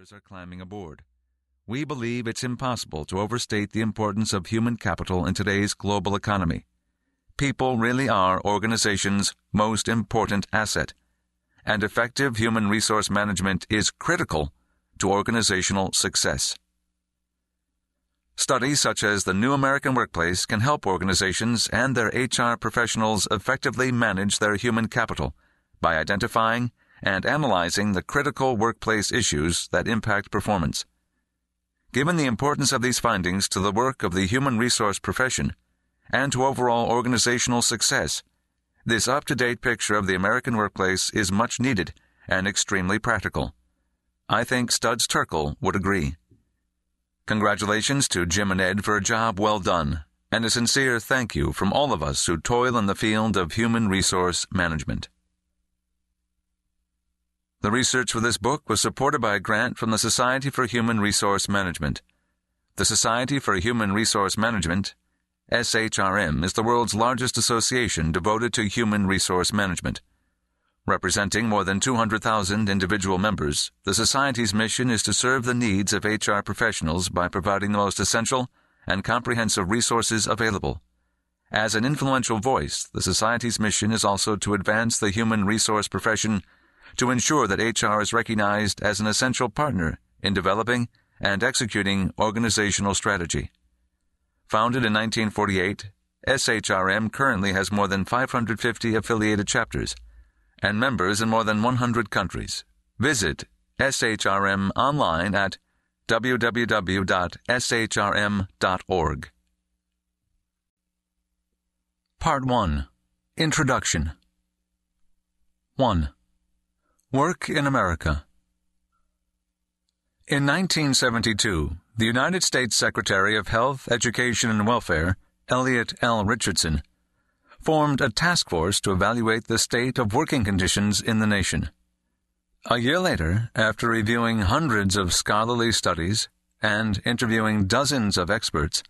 others are climbing aboard. We believe it's impossible to overstate the importance of human capital in today's global economy. People really are organizations' most important asset, and effective human resource management is critical to organizational success. Studies such as the New American Workplace can help organizations and their HR professionals effectively manage their human capital by identifying and analyzing the critical workplace issues that impact performance. Given the importance of these findings to the work of the human resource profession and to overall organizational success, this up to date picture of the American workplace is much needed and extremely practical. I think Studs Terkel would agree. Congratulations to Jim and Ed for a job well done, and a sincere thank you from all of us who toil in the field of human resource management. The research for this book was supported by a grant from the Society for Human Resource Management. The Society for Human Resource Management, SHRM, is the world's largest association devoted to human resource management. Representing more than 200,000 individual members, the Society's mission is to serve the needs of HR professionals by providing the most essential and comprehensive resources available. As an influential voice, the Society's mission is also to advance the human resource profession to ensure that HR is recognized as an essential partner in developing and executing organizational strategy. Founded in 1948, SHRM currently has more than 550 affiliated chapters and members in more than 100 countries. Visit SHRM online at www.shrm.org. Part 1 Introduction 1. Work in America. In 1972, the United States Secretary of Health, Education, and Welfare, Elliot L. Richardson, formed a task force to evaluate the state of working conditions in the nation. A year later, after reviewing hundreds of scholarly studies and interviewing dozens of experts,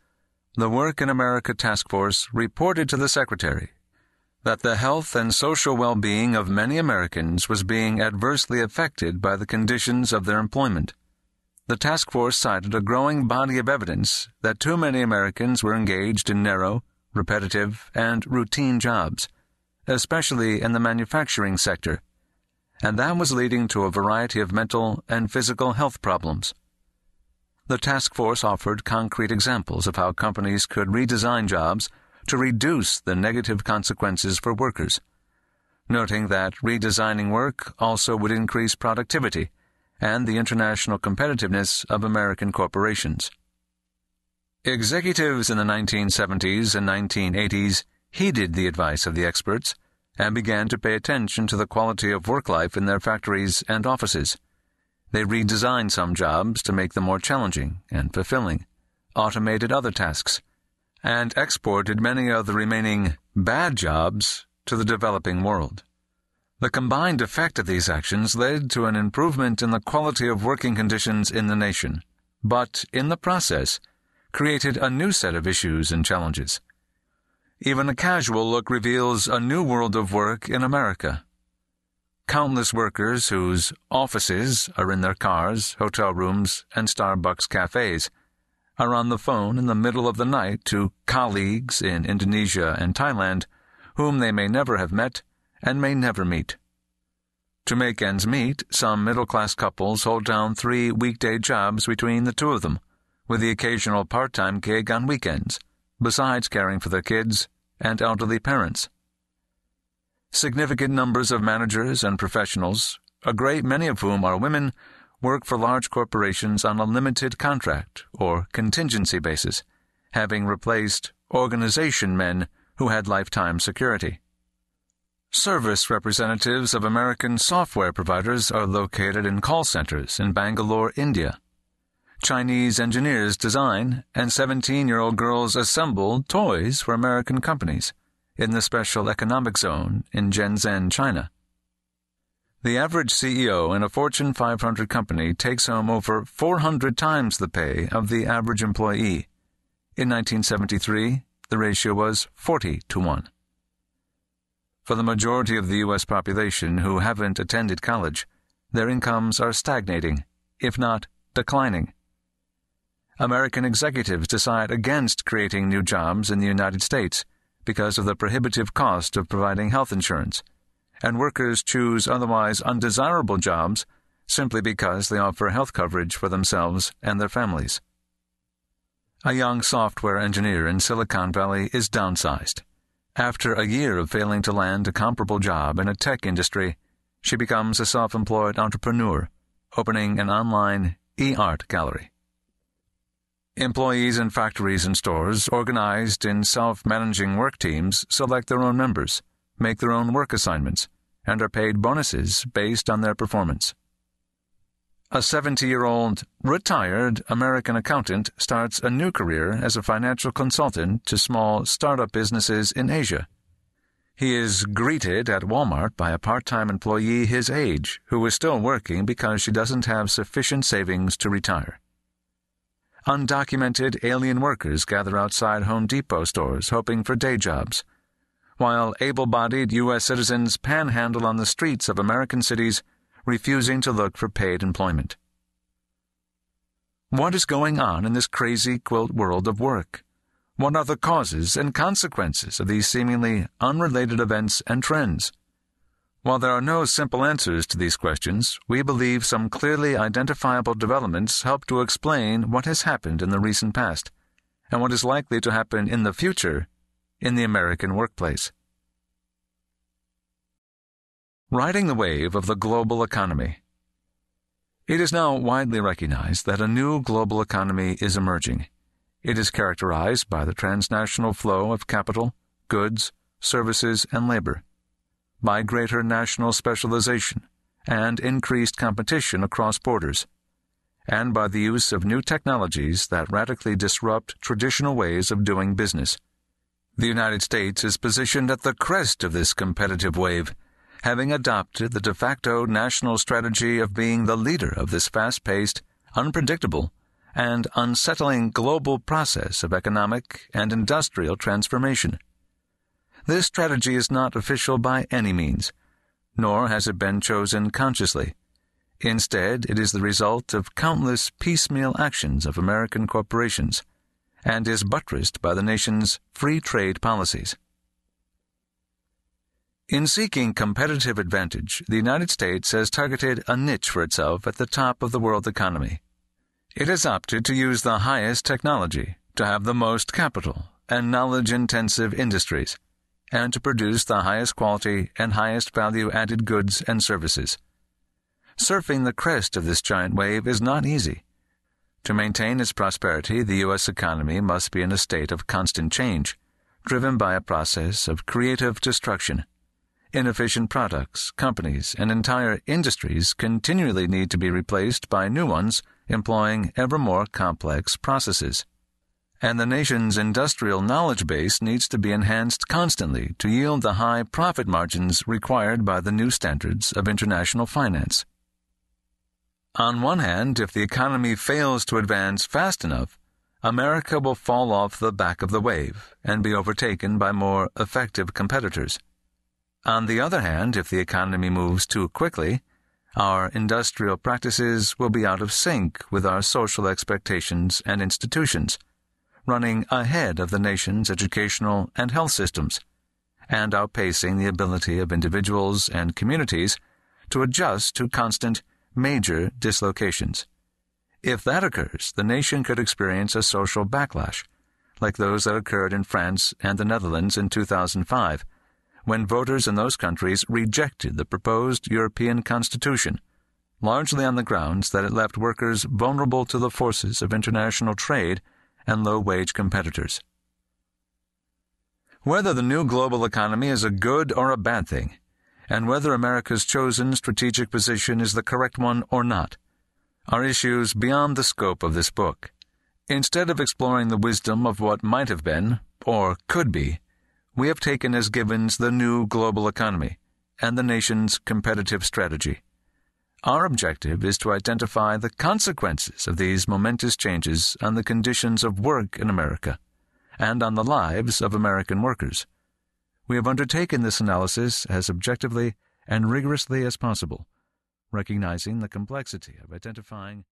the Work in America Task Force reported to the Secretary that the health and social well being of many Americans was being adversely affected by the conditions of their employment. The task force cited a growing body of evidence that too many Americans were engaged in narrow, repetitive, and routine jobs, especially in the manufacturing sector, and that was leading to a variety of mental and physical health problems. The task force offered concrete examples of how companies could redesign jobs to reduce the negative consequences for workers, noting that redesigning work also would increase productivity and the international competitiveness of American corporations. Executives in the 1970s and 1980s heeded the advice of the experts and began to pay attention to the quality of work life in their factories and offices. They redesigned some jobs to make them more challenging and fulfilling, automated other tasks, and exported many of the remaining bad jobs to the developing world. The combined effect of these actions led to an improvement in the quality of working conditions in the nation, but in the process, created a new set of issues and challenges. Even a casual look reveals a new world of work in America. Countless workers whose offices are in their cars, hotel rooms, and Starbucks cafes are on the phone in the middle of the night to colleagues in Indonesia and Thailand whom they may never have met and may never meet. To make ends meet, some middle class couples hold down three weekday jobs between the two of them with the occasional part time gig on weekends, besides caring for their kids and elderly parents. Significant numbers of managers and professionals, a great many of whom are women, work for large corporations on a limited contract or contingency basis, having replaced organization men who had lifetime security. Service representatives of American software providers are located in call centers in Bangalore, India Chinese engineers design, and 17 year old girls assemble toys for American companies in the Special Economic Zone in Shenzhen, China. The average CEO in a Fortune 500 company takes home over 400 times the pay of the average employee. In 1973, the ratio was 40 to 1. For the majority of the U.S. population who haven't attended college, their incomes are stagnating if not declining. American executives decide against creating new jobs in the United States because of the prohibitive cost of providing health insurance, and workers choose otherwise undesirable jobs simply because they offer health coverage for themselves and their families. A young software engineer in Silicon Valley is downsized. After a year of failing to land a comparable job in a tech industry, she becomes a self employed entrepreneur, opening an online e art gallery. Employees in factories and stores, organized in self managing work teams, select their own members, make their own work assignments, and are paid bonuses based on their performance. A 70 year old, retired American accountant starts a new career as a financial consultant to small startup businesses in Asia. He is greeted at Walmart by a part time employee his age who is still working because she doesn't have sufficient savings to retire. Undocumented alien workers gather outside Home Depot stores hoping for day jobs, while able bodied U.S. citizens panhandle on the streets of American cities refusing to look for paid employment. What is going on in this crazy quilt world of work? What are the causes and consequences of these seemingly unrelated events and trends? While there are no simple answers to these questions, we believe some clearly identifiable developments help to explain what has happened in the recent past and what is likely to happen in the future in the American workplace. Riding the wave of the global economy. It is now widely recognized that a new global economy is emerging. It is characterized by the transnational flow of capital, goods, services, and labor by greater national specialization and increased competition across borders, and by the use of new technologies that radically disrupt traditional ways of doing business. The United States is positioned at the crest of this competitive wave, having adopted the de facto national strategy of being the leader of this fast paced, unpredictable, and unsettling global process of economic and industrial transformation. This strategy is not official by any means, nor has it been chosen consciously. Instead, it is the result of countless piecemeal actions of American corporations and is buttressed by the nation's free trade policies. In seeking competitive advantage, the United States has targeted a niche for itself at the top of the world economy. It has opted to use the highest technology, to have the most capital, and knowledge intensive industries and to produce the highest quality and highest value added goods and services. Surfing the crest of this giant wave is not easy. To maintain its prosperity, the U.S. economy must be in a state of constant change, driven by a process of creative destruction. Inefficient products, companies, and entire industries continually need to be replaced by new ones employing ever more complex processes and the nation's industrial knowledge base needs to be enhanced constantly to yield the high profit margins required by the new standards of international finance. On one hand, if the economy fails to advance fast enough, America will fall off the back of the wave and be overtaken by more effective competitors. On the other hand, if the economy moves too quickly, our industrial practices will be out of sync with our social expectations and institutions running ahead of the nation's educational and health systems, and outpacing the ability of individuals and communities to adjust to constant, major dislocations. If that occurs, the nation could experience a social backlash, like those that occurred in France and the Netherlands in 2005, when voters in those countries rejected the proposed European Constitution, largely on the grounds that it left workers vulnerable to the forces of international trade and low wage competitors. Whether the new global economy is a good or a bad thing, and whether America's chosen strategic position is the correct one or not, are issues beyond the scope of this book. Instead of exploring the wisdom of what might have been, or could be, we have taken as givens the new global economy and the nation's competitive strategy. Our objective is to identify the consequences of these momentous changes on the conditions of work in America and on the lives of American workers. We have undertaken this analysis as objectively and rigorously as possible, recognizing the complexity of identifying